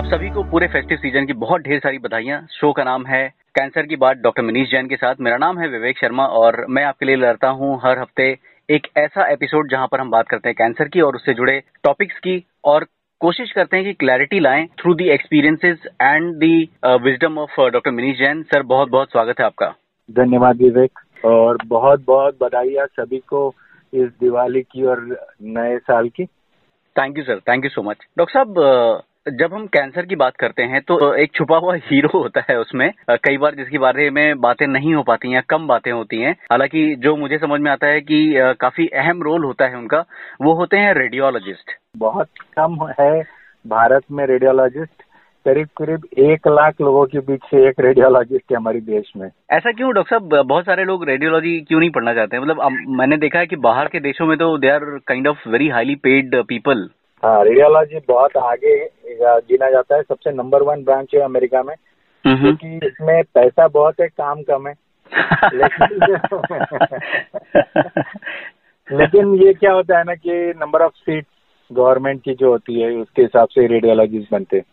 आप सभी को पूरे फेस्टिव सीज़न की बहुत ढेर सारी बधाइयाँ। शो का नाम है कैंसर की बात डॉक्टर मनीष जैन के साथ। मेरा नाम है विवेक शर्मा और मैं आपके लिए लड़ता हूँ हर हफ़्ते एक ऐसा एपिसोड जहाँ पर हम बात करते हैं कैंसर की और उससे जुड़े टॉपिक्स की और कोशिश करते हैं कि क्लैरिटी लाएँ through the experiences and the wisdom of doctor Manish Jain. Sir बहुत बहुत स्वागत है आपका। धन्यवाद विवेक और बहुत बहुत बधाइयाँ सभी को इस दिवाली की और नए साल की। Thank you sir thank you so much doctor साहब जब हम कैंसर की बात करते हैं तो एक छुपा हुआ हीरो होता है उसमें। कई बार जिसके बारे में बातें नहीं हो पाती हैं कम बातें होती हैं। हालाँकि जो मुझे समझ में आता है कि काफ़ी अहम रोल होता है उनका वो होते हैं रेडियोलॉजिस्ट। बहुत कम है भारत में रेडियोलॉजिस्ट। करीब करीब एक लाख लोगों के बीच से एक रेडियोलॉजिस्ट है हमारे देश में। ऐसा क्यों डॉक्टर साहब? बहुत सारे लोग रेडियोलॉजी क्यों नहीं पढ़ना चाहते हैं? मतलब मैंने देखा है कि बाहर के देशों में तो they are kind of very highly paid people हाँ रेडियोलॉजी बहुत आगे गिना जाता है। सबसे नंबर वन ब्रांच है अमेरिका में। क्योंकि इसमें पैसा बहुत है काम कम है। लेकिन लेकिन ये क्या होता है ना कि नंबर ऑफ़ सीट गवर्नमेंट की जो होती है उसके हिसाब से रेडियोलॉजिस्ट बनते हैं।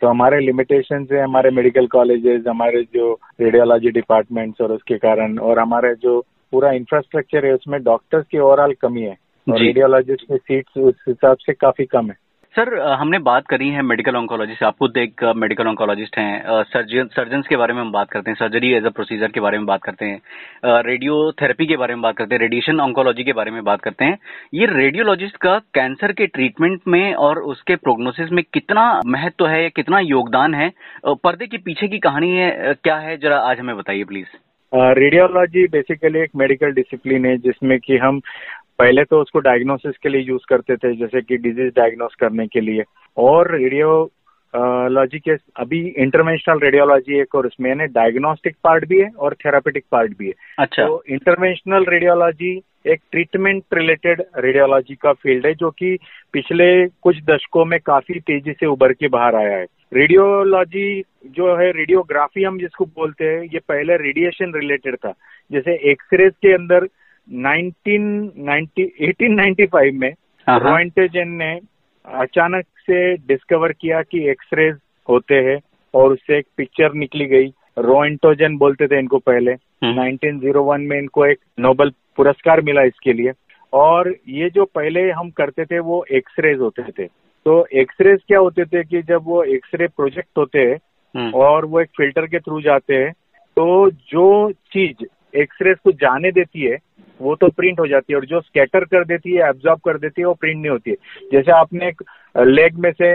तो हमारे लिमिटेशन है हमारे मेडिकल कॉलेजेस हमारे जो रेडियोलॉजी डिपार्टमेंट्स और उसके कारण और हमारे जो पूरा इंफ्रास्ट्रक्चर है उसमें डॉक्टर्स की ओवरऑल कमी है। रेडियोलॉजिस्ट की सीट्स उस हिसाब से काफ़ी कम है। सर हमने बात करी है मेडिकल ऑन्कोलॉजी से। आप खुद एक मेडिकल ऑन्कोलॉजिस्ट हैं। सर्जन सर्जन के बारे में हम बात करते हैं। सर्जरी एज अ प्रोसीजर के बारे में बात करते हैं। रेडियोथेरेपी के बारे में बात करते हैं। रेडिएशन ऑन्कोलॉजी के बारे में बात करते हैं। ये रेडियोलॉजिस्ट का कैंसर के ट्रीटमेंट में और उसके प्रोग्नोसिस में कितना महत्व है या कितना योगदान है? पर्दे के पीछे की कहानी है क्या है? जरा आज हमें बताइए प्लीज़ रेडियोलॉजी बेसिकली एक मेडिकल डिसिप्लिन है जिसमें कि हम पहले तो उसको डायग्नोसिस के लिए यूज़ करते थे जैसे कि डिज़ीज़ डायग्नोस करने के लिए। और रेडियोलॉजी के अभी इंटरवेंशनल रेडियोलॉजी एक और उसमें यानी डायग्नोस्टिक पार्ट भी है और थेरापेटिक पार्ट भी है। अच्छा। तो इंटरवेंशनल रेडियोलॉजी एक ट्रीटमेंट रिलेटेड रेडियोलॉजी का फ़ील्ड है जो कि पिछले कुछ दशकों में काफ़ी तेज़ी से उभर के बाहर आया है। रेडियोलॉजी जो है रेडियोग्राफी हम जिसको बोलते हैं ये पहले रेडिएशन रिलेटेड था। जैसे एक्सरेज के अंदर 1990 1895 में रॉइंटेजन ने अचानक से डिस्कवर किया कि एक्सरेज होते हैं और उससे एक पिक्चर निकली गई। रोइंटोजन बोलते थे इनको पहले। 1901 में इनको एक नोबल पुरस्कार मिला इसके लिए। और ये जो पहले हम करते थे वो एक्सरेज होते थे। तो एक्सरेज क्या होते थे कि जब वो एक्सरे प्रोजेक्ट होते हैं और वो एक फ़िल्टर के थ्रू जाते हैं तो जो चीज़ एक्सरेज को जाने देती है वो तो प्रिंट हो जाती है और जो स्कैटर कर देती है एब्जॉर्ब कर देती है वो प्रिंट नहीं होती है। जैसे आपने एक लेग में से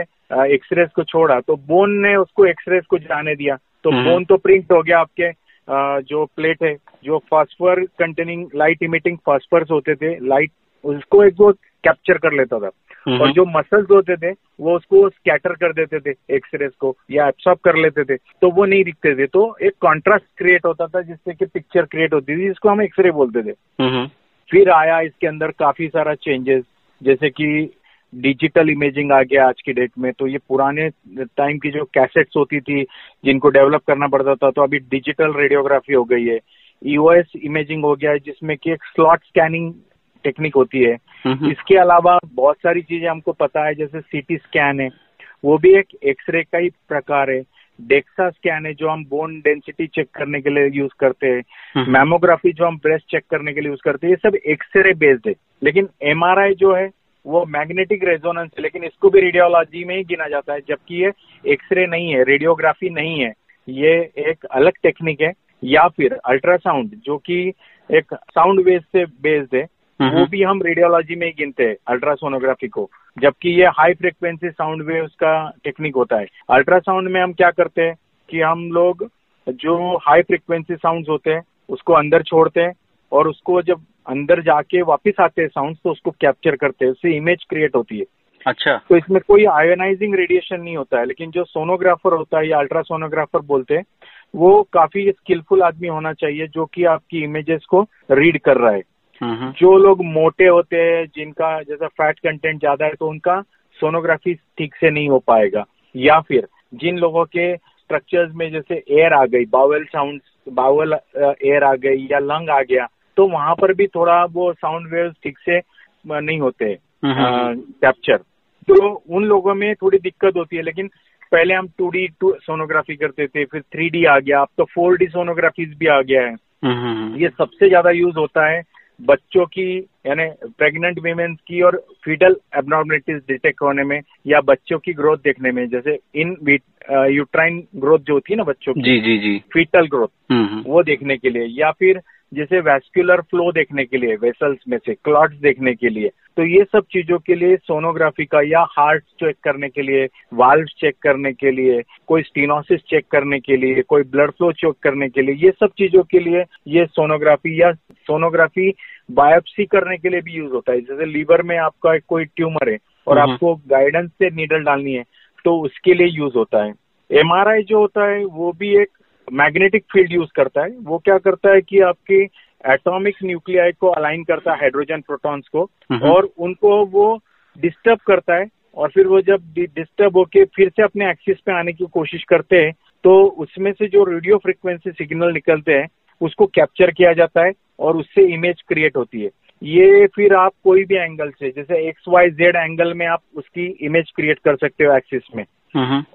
एक्सरेज को छोड़ा तो बोन ने उसको एक्सरेज को जाने दिया। तो बोन हम्म। तो प्रिंट हो गया आपके जो प्लेट है जो phosphor containing light emitting phosphors होते थे लाइट उसको एक वो कैप्चर कर लेता था। और जो मसल्स होते थे वो उसको स्कैटर कर देते थे एक्सरेज को या एब्सॉर्ब कर लेते थे तो वो नहीं दिखते थे। तो एक कॉन्ट्रास्ट क्रिएट होता था जिससे कि पिक्चर क्रिएट होती थी जिसको हम एक्सरे बोलते थे। फिर आया इसके अंदर काफ़ी सारा चेंजेस जैसे कि डिजिटल इमेजिंग आ गया आज की डेट में तो ये पुराने टाइम की जो कैसेट्स होती थी जिनको डेवलप करना पड़ता था तो अभी डिजिटल रेडियोग्राफी हो गई है। ईओएस इमेजिंग हो गया है जिसमें कि एक स्लॉट स्कैनिंग टेक्निक होती है। इसके अलावा बहुत सारी चीज़ें हमको पता है जैसे सीटी स्कैन है वो भी एक एक्सरे का ही प्रकार है। डेक्सा स्कैन है जो हम बोन डेंसिटी चेक करने के लिए यूज़ करते हैं। मैमोग्राफी जो हम ब्रेस्ट चेक करने के लिए यूज़ करते हैं ये सब एक्सरे बेस्ड है। लेकिन एमआरआई जो है वो मैग्नेटिक रेजोनेंस है लेकिन इसको भी रेडियोलॉजी में ही गिना जाता है जबकि ये एक्सरे नहीं है रेडियोग्राफी नहीं है। ये एक अलग टेक्निक है या फिर अल्ट्रासाउंड जो कि एक साउंड वेव से बेस्ड है। वो भी हम रेडियोलॉजी में ही गिनते हैं अल्ट्रासोनोग्राफी को। जबकि ये हाई फ्रिक्वेंसी साउंड वेव्स का टेक्निक होता है। अल्ट्रासाउंड में हम क्या करते हैं कि हम लोग जो हाई फ्रिक्वेंसी साउंड होते हैं उसको अंदर छोड़ते हैं और उसको जब अंदर जाके वापस आते हैं साउंड तो उसको कैप्चर करते हैं। उससे इमेज क्रिएट होती है। अच्छा। तो इसमें कोई आयोनाइजिंग रेडिएशन नहीं होता है लेकिन जो सोनोग्राफर होता है या अल्ट्रासोनोग्राफर बोलते हैं वो काफ़ी स्किलफुल आदमी होना चाहिए जो कि आपकी इमेजेस को रीड कर रहा है। जो लोग मोटे होते हैं जिनका जैसा फैट कंटेंट ज़्यादा है तो उनका सोनोग्राफी ठीक से नहीं हो पाएगा। या फिर जिन लोगों के स्ट्रक्चर्स में जैसे एयर आ गई बावल साउंड बावल एयर आ गई या लंग आ गया तो वहाँ पर भी थोड़ा वो साउंड वेव ठीक से नहीं होते कैप्चर तो उन लोगों में थोड़ी दिक्कत होती है लेकिन पहले हम टू डी टू सोनोग्राफी करते थे फिर थ्री डी आ गया अब तो फोर डी सोनोग्राफीज भी आ गया है। हम्म, हम्म, ये सबसे ज़्यादा यूज़ होता है बच्चों की यानी प्रेग्नेंट वीमेन्स की और फीटल एबनॉर्मलिटीज डिटेक्ट होने में या बच्चों की ग्रोथ देखने में जैसे इन यूट्राइन ग्रोथ जो होती है ना बच्चों की जी जी जी। फीटल ग्रोथ हम्म, वो देखने के लिए या फिर जैसे वैस्कुलर फ्लो देखने के लिए वेसल्स में से क्लॉट्स देखने के लिए तो ये सब चीज़ों के लिए सोनोग्राफी का या हार्ट चेक करने के लिए वाल्व चेक करने के लिए कोई स्टीनोसिस चेक करने के लिए कोई ब्लड फ्लो चेक करने के लिए ये सब चीज़ों के लिए ये सोनोग्राफी या सोनोग्राफी बायोप्सी करने के लिए भी यूज़ होता है। जैसे लीवर में आपका कोई ट्यूमर है और हम्म। आपको गाइडेंस से नीडल डालनी है तो उसके लिए यूज़ होता है। एमआरआई जो होता है वो भी एक मैग्नेटिक फ़ील्ड यूज़ करता है। वो क्या करता है कि आपकी एटॉमिक न्यूक्लियाई को अलाइन करता है हाइड्रोजन प्रोटॉन्स को। और उनको वो डिस्टर्ब करता है और फिर वो जब डिस्टर्ब होके फिर से अपने एक्सिस पे आने की कोशिश करते हैं तो उसमें से जो रेडियो फ्रिक्वेंसी सिग्नल निकलते हैं उसको कैप्चर किया जाता है और उससे इमेज क्रिएट होती है। ये फिर आप कोई भी एंगल से जैसे एक्स वाई जेड एंगल में आप उसकी इमेज क्रिएट कर सकते हो एक्सिस में।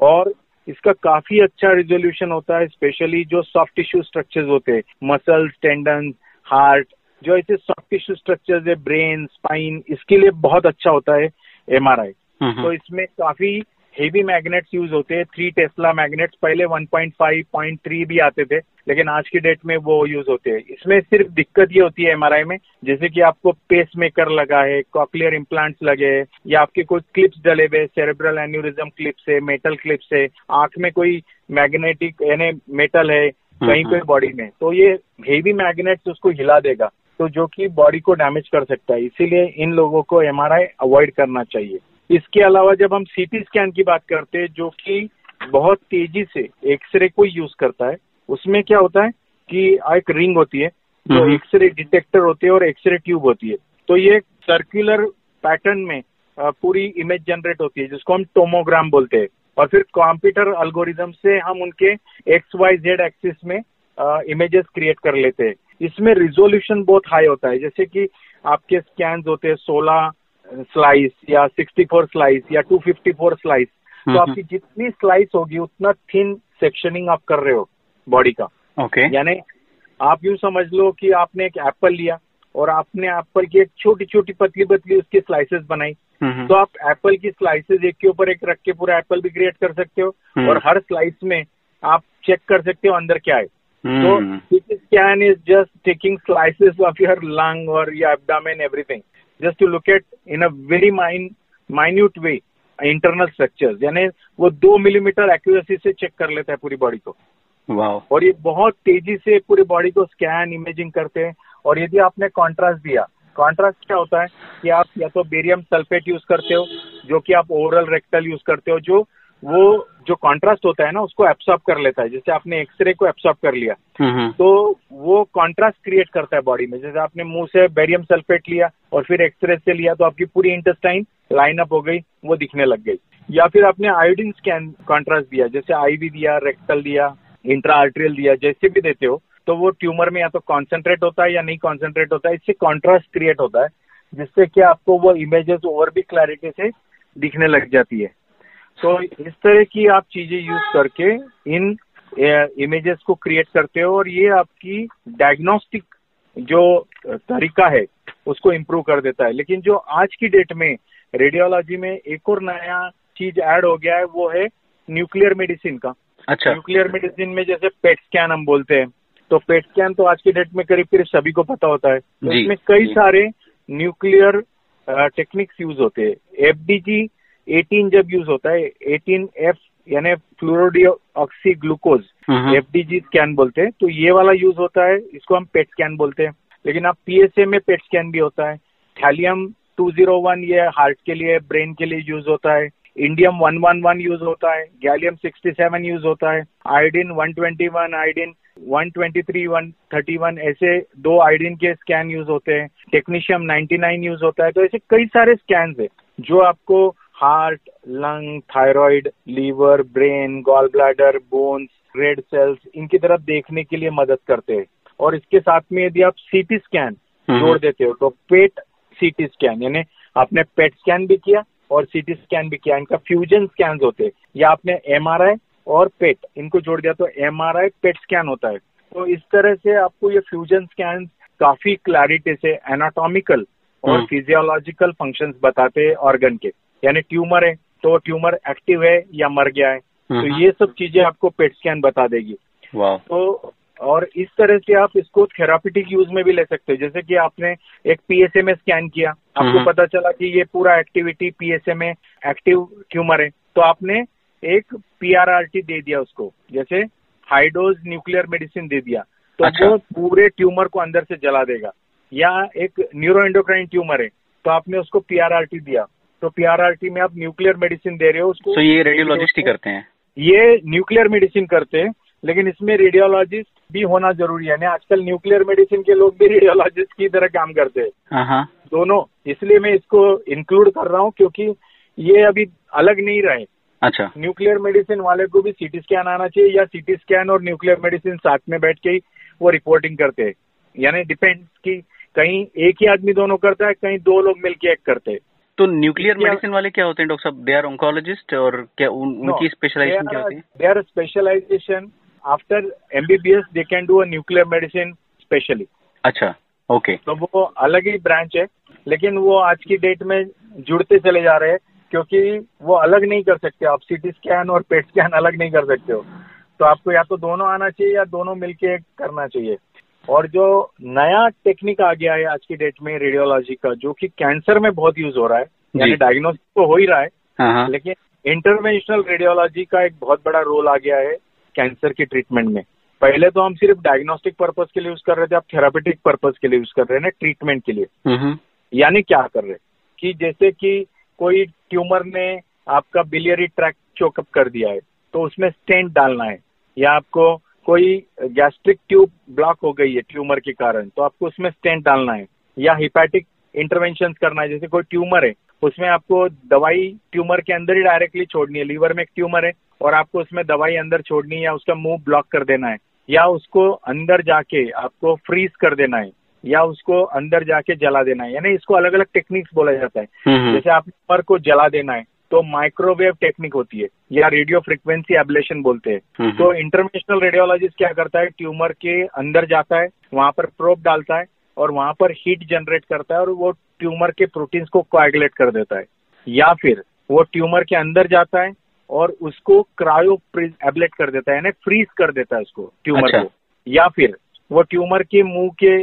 और इसका काफ़ी अच्छा रिजोल्यूशन होता है स्पेशली जो सॉफ्ट टिश्यू स्ट्रक्चर्स होते हैं मसल्स टेंडन हार्ट जो ऐसे सॉफ्ट टिश्यू स्ट्रक्चर्स है ब्रेन स्पाइन इसके लिए बहुत अच्छा होता है एमआरआई हम्म, तो इसमें काफ़ी हेवी मैग्नेट्स यूज़ होते हैं। थ्री टेस्ला मैग्नेट्स पहले 1.5 0.3 भी आते थे लेकिन आज की डेट में वो यूज़ होते हैं। इसमें सिर्फ़ दिक्कत ये होती है एमआरआई में जैसे कि आपको पेस मेकर लगा है कॉकलियर इम्प्लांट्स लगे हैं या आपके कोई क्लिप्स डले हुए सेरेब्रल एन्यूरिज्म क्लिप्स है मेटल क्लिप्स है। आँख में कोई मैग्नेटिक यानी मेटल है कहीं हम्म। कोई बॉडी में तो ये हेवी मैग्नेट्स उसको हिला देगा तो जो कि बॉडी को डैमेज कर सकता है। इसीलिए इन लोगों को एमआरआई अवॉइड करना चाहिए। इसके अलावा जब हम सीटी स्कैन की बात करते हैं जो कि बहुत तेज़ी से एक्सरे को यूज़ करता है उसमें क्या होता है कि एक रिंग होती है तो हम्म। एक्सरे डिटेक्टर होते हैं और एक्सरे ट्यूब होती है। तो ये सर्कुलर पैटर्न में पूरी इमेज जनरेट होती है जिसको हम टोमोग्राम बोलते हैं। और फिर कंप्यूटर अल्गोरिदम से हम उनके एक्स वाई जेड एक्सिस में इमेजेस क्रिएट कर लेते हैं। इसमें रिजोल्यूशन बहुत हाई होता है। जैसे कि आपके स्कैन होते हैं सोलह स्लाइस या सिक्सटी फोर स्लाइस या टू फिफ्टी फोर स्लाइस तो। आपकी जितनी स्लाइस होगी उतना थिन सेक्शनिंग आप कर रहे हो बॉडी का। Okay okay. यानी आप यूँ समझ लो कि आपने एक एप्पल लिया और आपने एप्पल की एक छोटी छोटी पतली पतली उसकी स्लाइसेस बनाई। तो आप एप्पल की स्लाइसेस एक के ऊपर एक रख के पूरा एप्पल भी क्रिएट कर सकते हो हम्म। और हर स्लाइस में आप चेक कर सकते हो अंदर क्या है। तो हम्म, is scan is just taking slices of your lung or your abdomen, everything, just to look at in a very min, minute way internal structures. यानी वो दो मिलीमीटर एक्यूरेसी से चेक कर लेता है पूरी बॉडी को। और ये बहुत तेज़ी से पूरी बॉडी को स्कैन इमेजिंग करते हैं। और यदि आपने कॉन्ट्रास्ट दिया कॉन्ट्रास्ट क्या होता है कि आप या तो बेरियम सल्फेट यूज़ करते हो जो कि आप ओरल रेक्टल यूज़ करते हो जो वो जो कॉन्ट्रास्ट होता है ना उसको एब्सॉर्ब कर लेता है। जैसे आपने एक्सरे को एब्सॉर्ब कर लिया तो वो कॉन्ट्रास्ट क्रिएट करता है बॉडी में। जैसे आपने मुँह से बेरियम सल्फेट लिया और फिर एक्सरे से लिया तो आपकी पूरी इंटेस्टाइन लाइन अप हो गई वो दिखने लग गई। या फिर आपने आयोडीन स्कैन कॉन्ट्रास्ट दिया जैसे आईवी दिया रेक्टल दिया इंट्रा आर्ट्रियल दिया जैसे भी देते हो तो वो ट्यूमर में या तो कॉन्सेंट्रेट होता है या नहीं कॉन्सेंट्रेट होता है इससे कॉन्ट्रास्ट क्रिएट होता है जिससे कि आपको वो इमेजेस और भी क्लैरिटी से दिखने लग जाती है। तो इस तरह की आप चीज़ें यूज़ करके इन इमेजेस को क्रिएट करते हो और ये आपकी डायग्नोस्टिक जो तरीका है उसको इम्प्रूव कर देता है। लेकिन जो आज की डेट में रेडियोलॉजी में एक और नया चीज़ ऐड हो गया है वो है न्यूक्लियर मेडिसिन का। अच्छा। न्यूक्लियर मेडिसिन में जैसे पेट स्कैन हम बोलते हैं। तो पेट स्कैन तो आज की डेट में करीब करीब सभी को पता होता है। तो इसमें कई सारे न्यूक्लियर टेक्निक्स यूज़ होते हैं। एफ़ डी एटीन जब यूज़ होता है एटीन एफ़ यानी fluorodeoxyglucose F D scan बोलते हैं। तो ये वाला यूज़ होता है इसको हम पेट स्कैन बोलते हैं। लेकिन अब पीएसए में पेट स्कैन भी होता है। थैलियम 201 ये हार्ट के लिए ब्रेन के लिए यूज़ होता है। इंडियम 111 यूज़ होता है। गैलियम 67 यूज़ होता है। आयोडीन 121 आयोडीन 123 131 ऐसे दो आयोडीन के स्कैन यूज़ होते हैं। टेक्नीशियम 99 यूज़ होता है। तो ऐसे कई सारे स्कैन है जो आपको heart lung thyroid liver brain gall bladder bones red cells इनकी तरफ़ देखने के लिए मदद करते हैं। और इसके साथ में यदि आप सीटी स्कैन हम्म। जोड़ देते हो तो पेट सीटी स्कैन यानी आपने पेट स्कैन भी किया और सीटी स्कैन भी किया। इनका फ्यूजन स्कैन होते हैं। या आपने एमआरआई और पेट इनको जोड़ दिया तो एमआरआई पेट स्कैन होता है। तो इस तरह से आपको ये फ्यूजन स्कैन काफ़ी क्लैरिटी से एनाटॉमिकल और फिजियोलॉजिकल हम्म। फ़ंक्शंस बताते हैं ऑर्गन के। यानी ट्यूमर है तो ट्यूमर एक्टिव है या मर गया है। तो हम्म। ये सब चीज़ें आपको पेट स्कैन बता देगी। तो और इस तरह से आप इसको थेरापिटिक यूज़ में भी ले सकते हो। जैसे कि आपने एक पीएसए में स्कैन किया आपको हम्म। पता चला कि ये पूरा एक्टिविटी पीएसए में एक्टिव ट्यूमर है। तो आपने एक पीआरआरटी दे दिया उसको। जैसे हाइडोज न्यूक्लियर मेडिसिन दे दिया तो अच्छा। वो पूरे ट्यूमर को अंदर से जला देगा। या एक न्यूरो एंडोक्राइन ट्यूमर है तो आपने उसको पीआरआरटी दिया। तो पीआरआरटी में आप न्यूक्लियर मेडिसिन दे रहे हो उसको तो ये रेडियोलॉजिस्ट ही करते हैं? ये न्यूक्लियर मेडिसिन करते हैं लेकिन इसमें रेडियोलॉजिस्ट भी होना ज़रूरी है। आजकल न्यूक्लियर मेडिसिन के लोग भी रेडियोलॉजिस्ट की तरह काम करते हैं। हाँ, हाँ। दोनों इसलिए मैं इसको इंक्लूड कर रहा हूँ क्योंकि ये अभी अलग नहीं रहे। अच्छा। न्यूक्लियर मेडिसिन वाले को भी सीटी स्कैन आना चाहिए या सीटी स्कैन और न्यूक्लियर मेडिसिन साथ में बैठ के ही वो रिपोर्टिंग करते हैं। यानी डिपेंड की कहीं एक ही आदमी दोनों करता है कहीं दो लोग मिलकर एक करते हैं। तो न्यूक्लियर मेडिसिन वाले क्या होते हैं डॉक्टर साहब? दे आर ऑन्कोलॉजिस्ट और क्या उन, no, उनकी स्पेशलाइजेशन क्या होती है? They are specialisation after MBBS they can do a nuclear medicine specially अच्छा ओके तो वो अलग ही ब्रांच है लेकिन वो आज की डेट में जुड़ते चले जा रहे हैं। क्योंकि वो अलग नहीं कर सकते। आप सीटी स्कैन और पेट स्कैन अलग नहीं कर सकते हो। तो आपको या तो दोनों आना चाहिए या दोनों मिलके करना चाहिए। और जो नया टेक्निक आ गया है आज की डेट में रेडियोलॉजी का जो कि कैंसर में बहुत यूज़ हो रहा है यानी डायग्नोस्टिक तो हो ही रहा है हाँ, हाँ। लेकिन इंटरवेंशनल रेडियोलॉजी का एक बहुत बड़ा रोल आ गया है कैंसर के ट्रीटमेंट में। पहले तो हम सिर्फ़ डायग्नोस्टिक पर्पज के लिए यूज़ कर रहे थे अब थेरापेटिक पर्पज के लिए यूज़ कर रहे हैं ट्रीटमेंट के लिए। यानी क्या कर रहे कि जैसे कि कोई ट्यूमर ने आपका बिलियरी ट्रैक चोकअप कर दिया है तो उसमें स्टेंट डालना है, या आपको कोई गैस्ट्रिक ट्यूब ब्लॉक हो गई है ट्यूमर के कारण तो आपको उसमें स्टेंट डालना है, या हिपैटिक इंटरवेंशन करना है, जैसे कोई ट्यूमर है, उसमें आपको दवाई ट्यूमर के अंदर ही डायरेक्टली छोड़नी है लीवर में एक ट्यूमर है, और आपको उसमें दवाई अंदर छोड़नी है या उसका मुँह ब्लॉक कर देना है, या उसको अंदर जाके आपको फ्रीज कर देना है या उसको अंदर जाके जला देना है। यानी इसको अलग अलग टेक्निक्स बोला जाता है। हम्म, हम्म। जैसे आप ट्यूमर को जला देना है तो माइक्रोवेव टेक्निक होती है या रेडियो फ्रिक्वेंसी एब्लेशन बोलते हैं। हम्म, तो इंटरनेशनल रेडियोलॉजिस्ट क्या करता है ट्यूमर के अंदर जाता है वहाँ पर प्रोप डालता है और वहाँ पर हीट जनरेट करता है और वो ट्यूमर के प्रोटीन्स को कोएगुलेट कर देता है। या फिर वो ट्यूमर के अंदर जाता है और उसको क्रायो एबलेट कर देता है यानी फ्रीज कर देता है उसको ट्यूमर अच्छा। को। या फिर वो ट्यूमर के मुँह के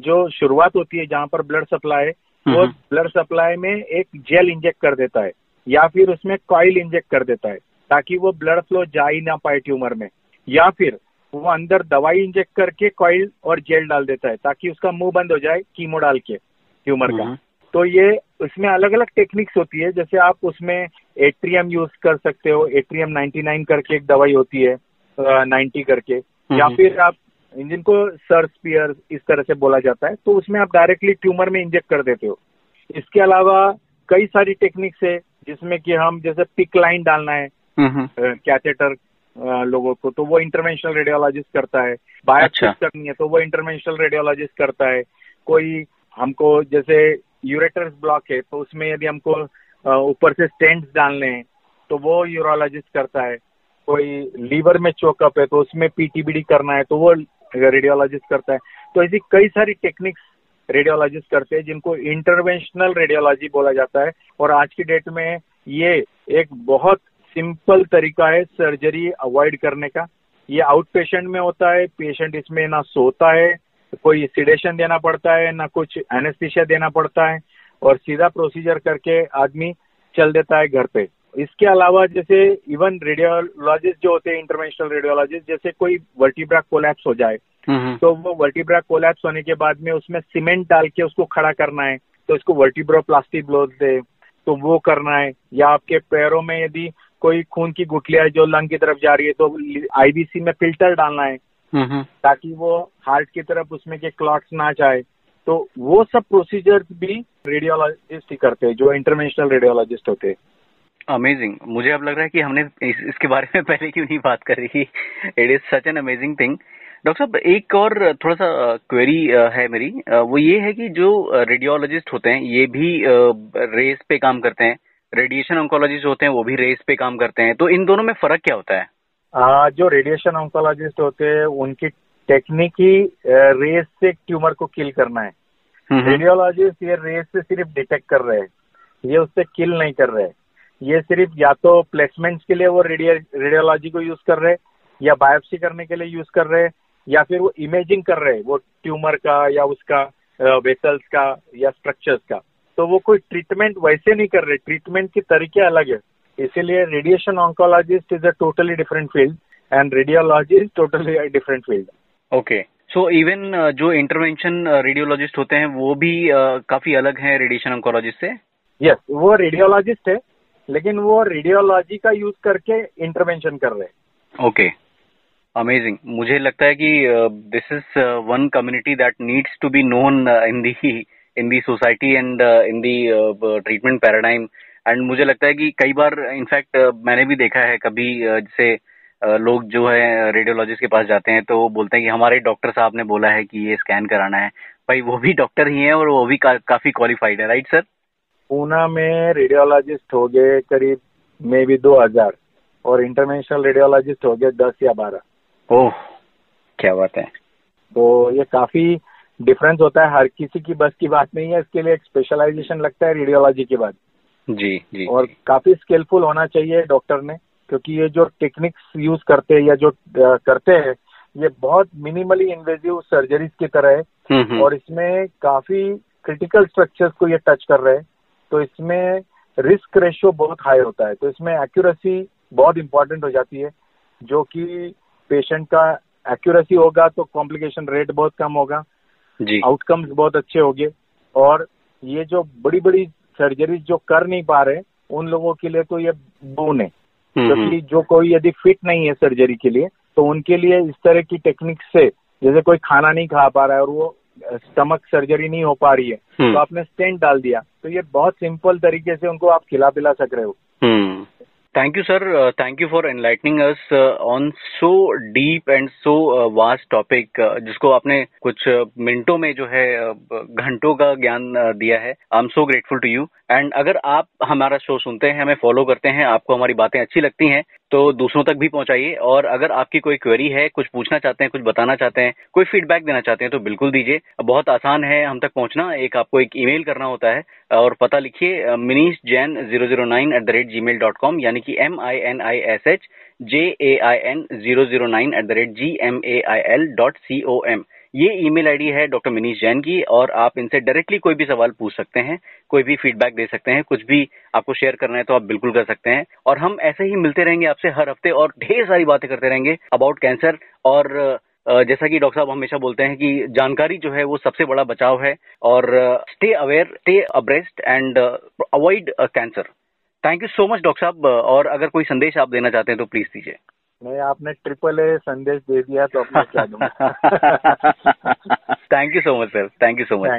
जो शुरुआत होती है जहाँ पर ब्लड सप्लाई वो ब्लड सप्लाई में एक जेल इंजेक्ट कर देता है या फिर उसमें कॉइल इंजेक्ट कर देता है ताकि वो ब्लड फ्लो जा ही ना पाए ट्यूमर में। या फिर वो अंदर दवाई इंजेक्ट करके कॉइल और जेल डाल देता है ताकि उसका मुँह बंद हो जाए कीमो डाल के ट्यूमर का। तो ये उसमें अलग अलग टेक्निक्स होती है जैसे आप उसमें एट्रियम यूज़ कर सकते हो एट्रियम 99 करके एक दवाई होती है नाइन्टी करके। या फिर आप जिनको सर स्पीयर इस तरह से बोला जाता है तो उसमें आप डायरेक्टली ट्यूमर में इंजेक्ट कर देते हो। इसके अलावा कई सारी टेक्निक्स है जिसमें कि हम जैसे पिक लाइन डालना है कैथेटर लोगों को तो वो इंटरवेंशनल रेडियोलॉजिस्ट करता है। बायोप्सी अच्छा। करनी है तो वो इंटरवेंशनल रेडियोलॉजिस्ट करता है। कोई हमको जैसे यूरेटर्स ब्लॉक है तो उसमें यदि हमको ऊपर से स्टेंट्स डालने हैं तो वो यूरोलॉजिस्ट करता है। कोई लीवर में चोकअप है तो उसमें पीटीबीडी करना है तो वो रेडियोलॉजिस्ट करता है तो ऐसी कई सारी टेक्निक्स रेडियोलॉजिस्ट करते हैं, जिनको इंटरवेंशनल रेडियोलॉजी बोला जाता है। और आज की डेट में ये एक बहुत सिंपल तरीका है सर्जरी अवॉइड करने का। ये आउट पेशेंट में होता है पेशेंट इसमें ना सोता है, कोई सिडेशन देना पड़ता है, ना कुछ एनेस्थिशिया देना पड़ता है, और सीधा प्रोसीजर करके आदमी चल देता है घर पे। इसके अलावा जैसे इवन रेडियोलॉजिस्ट जो होते हैं इंटरनेशनल रेडियोलॉजिस्ट जैसे कोई वर्टिब्रा कोलैप्स हो जाए तो वो वर्टिब्रा कोलैप्स होने के बाद में उसमें सीमेंट डाल के उसको खड़ा करना है तो इसको वर्टिब्रोप्लास्टी बोलते तो वो करना है। या आपके पैरों में यदि कोई खून की गुटलिया जो लंग की तरफ़ जा रही है तो आईबीसी में फ़िल्टर डालना है ताकि वो हार्ट की तरफ़ उसमें के क्लॉट्स ना जाए। तो वो सब प्रोसीजर भी रेडियोलॉजिस्ट ही करते हैं जो इंटरनेशनल रेडियोलॉजिस्ट होते हैं। अमेजिंग मुझे अब लग रहा है कि हमने इस, इसके बारे में पहले क्यों नहीं बात करी। It is such an amazing thing doctor साहब एक और थोड़ा सा क्वेरी है मेरी। वो ये है कि जो रेडियोलॉजिस्ट होते हैं ये भी रेस पे काम करते हैं। रेडिएशन ऑन्कोलॉजिस्ट होते हैं वो भी रेस पे काम करते हैं। तो इन दोनों में फ़र्क क्या होता है? आ, जो रेडिएशन ऑन्कोलॉजिस्ट होते हैं उनकी टेक्निक ही रेस से ट्यूमर को किल करना है। रेडियोलॉजिस्ट ये रेस से सिर्फ़ डिटेक्ट कर रहे हैं। ये उससे किल नहीं कर रहे। ये सिर्फ़ या तो प्लेसमेंट्स के लिए वो रेडियोलॉजी को यूज़ कर रहे हैं या बायोप्सी करने के लिए यूज़ कर रहे हैं या फिर वो इमेजिंग कर रहे हैं वो ट्यूमर का या उसका वेसल्स का या स्ट्रक्चर्स का। तो वो कोई ट्रीटमेंट वैसे नहीं कर रहे ट्रीटमेंट के तरीके अलग है। इसीलिए radiation oncologist is a totally different field and radiology is totally different field okay so even जो इंटरवेंशन रेडियोलॉजिस्ट होते हैं वो भी uh, काफ़ी अलग हैं रेडिएशन ऑन्कोलॉजिस्ट से? यस yes, वो रेडियोलॉजिस्ट है लेकिन वो रेडियोलॉजी का यूज़ करके इंटरवेंशन कर रहे हैं। ओके अमेजिंग मुझे लगता है कि this is one community that needs to be known in the in the society and in the treatment paradigm and मुझे लगता है कि कई बार इनफैक्ट uh, मैंने भी देखा है कभी uh, जैसे uh, लोग जो है रेडियोलॉजिस्ट के पास जाते हैं तो बोलते हैं कि हमारे डॉक्टर साहब ने बोला है कि ये स्कैन कराना है। भाई वो भी डॉक्टर ही हैं और वो भी का, काफ़ी क्वालिफाइड है राइट सर पूना में रेडियोलॉजिस्ट हो गए करीब मे बी दो हज़ार और इंटरनेशनल रेडियोलॉजिस्ट हो गए दस या बारह। ओह क्या बात है। तो ये काफ़ी डिफरेंस होता है। हर किसी की बस की बात नहीं है इसके लिए एक स्पेशलाइजेशन लगता है रेडियोलॉजी के बाद। जी जी और जी. काफ़ी स्किलफुल होना चाहिए डॉक्टर ने क्योंकि ये जो टेक्निक्स यूज़ करते हैं या जो करते हैं ये बहुत मिनिमली इन्वेजिव सर्जरीज की तरह है। हम्म, हम्म। और इसमें काफ़ी क्रिटिकल स्ट्रक्चर्स को ये टच कर रहे हैं। तो इसमें रिस्क रेशियो बहुत हाई होता है। तो इसमें एक्यूरेसी बहुत इंपॉर्टेंट हो जाती है। जो कि पेशेंट का एक्यूरेसी होगा तो कॉम्प्लिकेशन रेट बहुत कम होगा। आउटकम्स बहुत अच्छे होंगे। और ये जो बड़ी बड़ी सर्जरीज जो कर नहीं पा रहे उन लोगों के लिए तो ये बोन है। हम्म, क्योंकि हम्म। जो कोई यदि फिट नहीं है सर्जरी के लिए तो उनके लिए इस तरह की टेक्निक से जैसे कोई खाना नहीं खा पा रहा है और वो स्टमक सर्जरी नहीं हो पा रही है हम्म। तो आपने स्टेंट डाल दिया। तो ये बहुत सिंपल तरीके से उनको आप खिला पिला सक रहे हो। Thank you sir thank you for enlightening us on so deep and so vast topic जिसको आपने कुछ मिनटों में जो है घंटों का ज्ञान दिया है। I am so grateful to you and अगर आप हमारा शो सुनते हैं हमें फॉलो करते हैं आपको हमारी बातें अच्छी लगती हैं तो दूसरों तक भी पहुंचाइए। और अगर आपकी कोई क्वेरी है, कुछ पूछना चाहते हैं, कुछ बताना चाहते हैं, कोई फीडबैक देना चाहते हैं तो बिल्कुल दीजिए। बहुत आसान है हम तक पहुँचना। एक आपको एक ईमेल करना होता है और पता लिखिए Minish Jain zero zero nine at the rate G mail dot com यानी कि M I N I S H J A I N zero zero nine at the rate G M A I L dot C O M ये email ID है doctor Manish Jain की, और आप इनसे directly कोई भी सवाल पूछ सकते हैं, कोई भी फीडबैक दे सकते हैं, कुछ भी आपको शेयर करना है तो आप बिल्कुल कर सकते हैं। और हम ऐसे ही मिलते रहेंगे आपसे हर हफ़्ते और ढेर सारी बातें करते रहेंगे अबाउट कैंसर और जैसा कि डॉक्टर साहब हमेशा बोलते हैं कि जानकारी जो है वो सबसे बड़ा बचाव है। और stay aware stay abreast and avoid cancer thank you so much doctor साहब और अगर कोई संदेश आप देना चाहते हैं तो प्लीज़ दीजिए। नहीं आपने ट्रिपल ए संदेश दे दिया तो अपना क्या दूँगा? Thank you so much sir thank you so much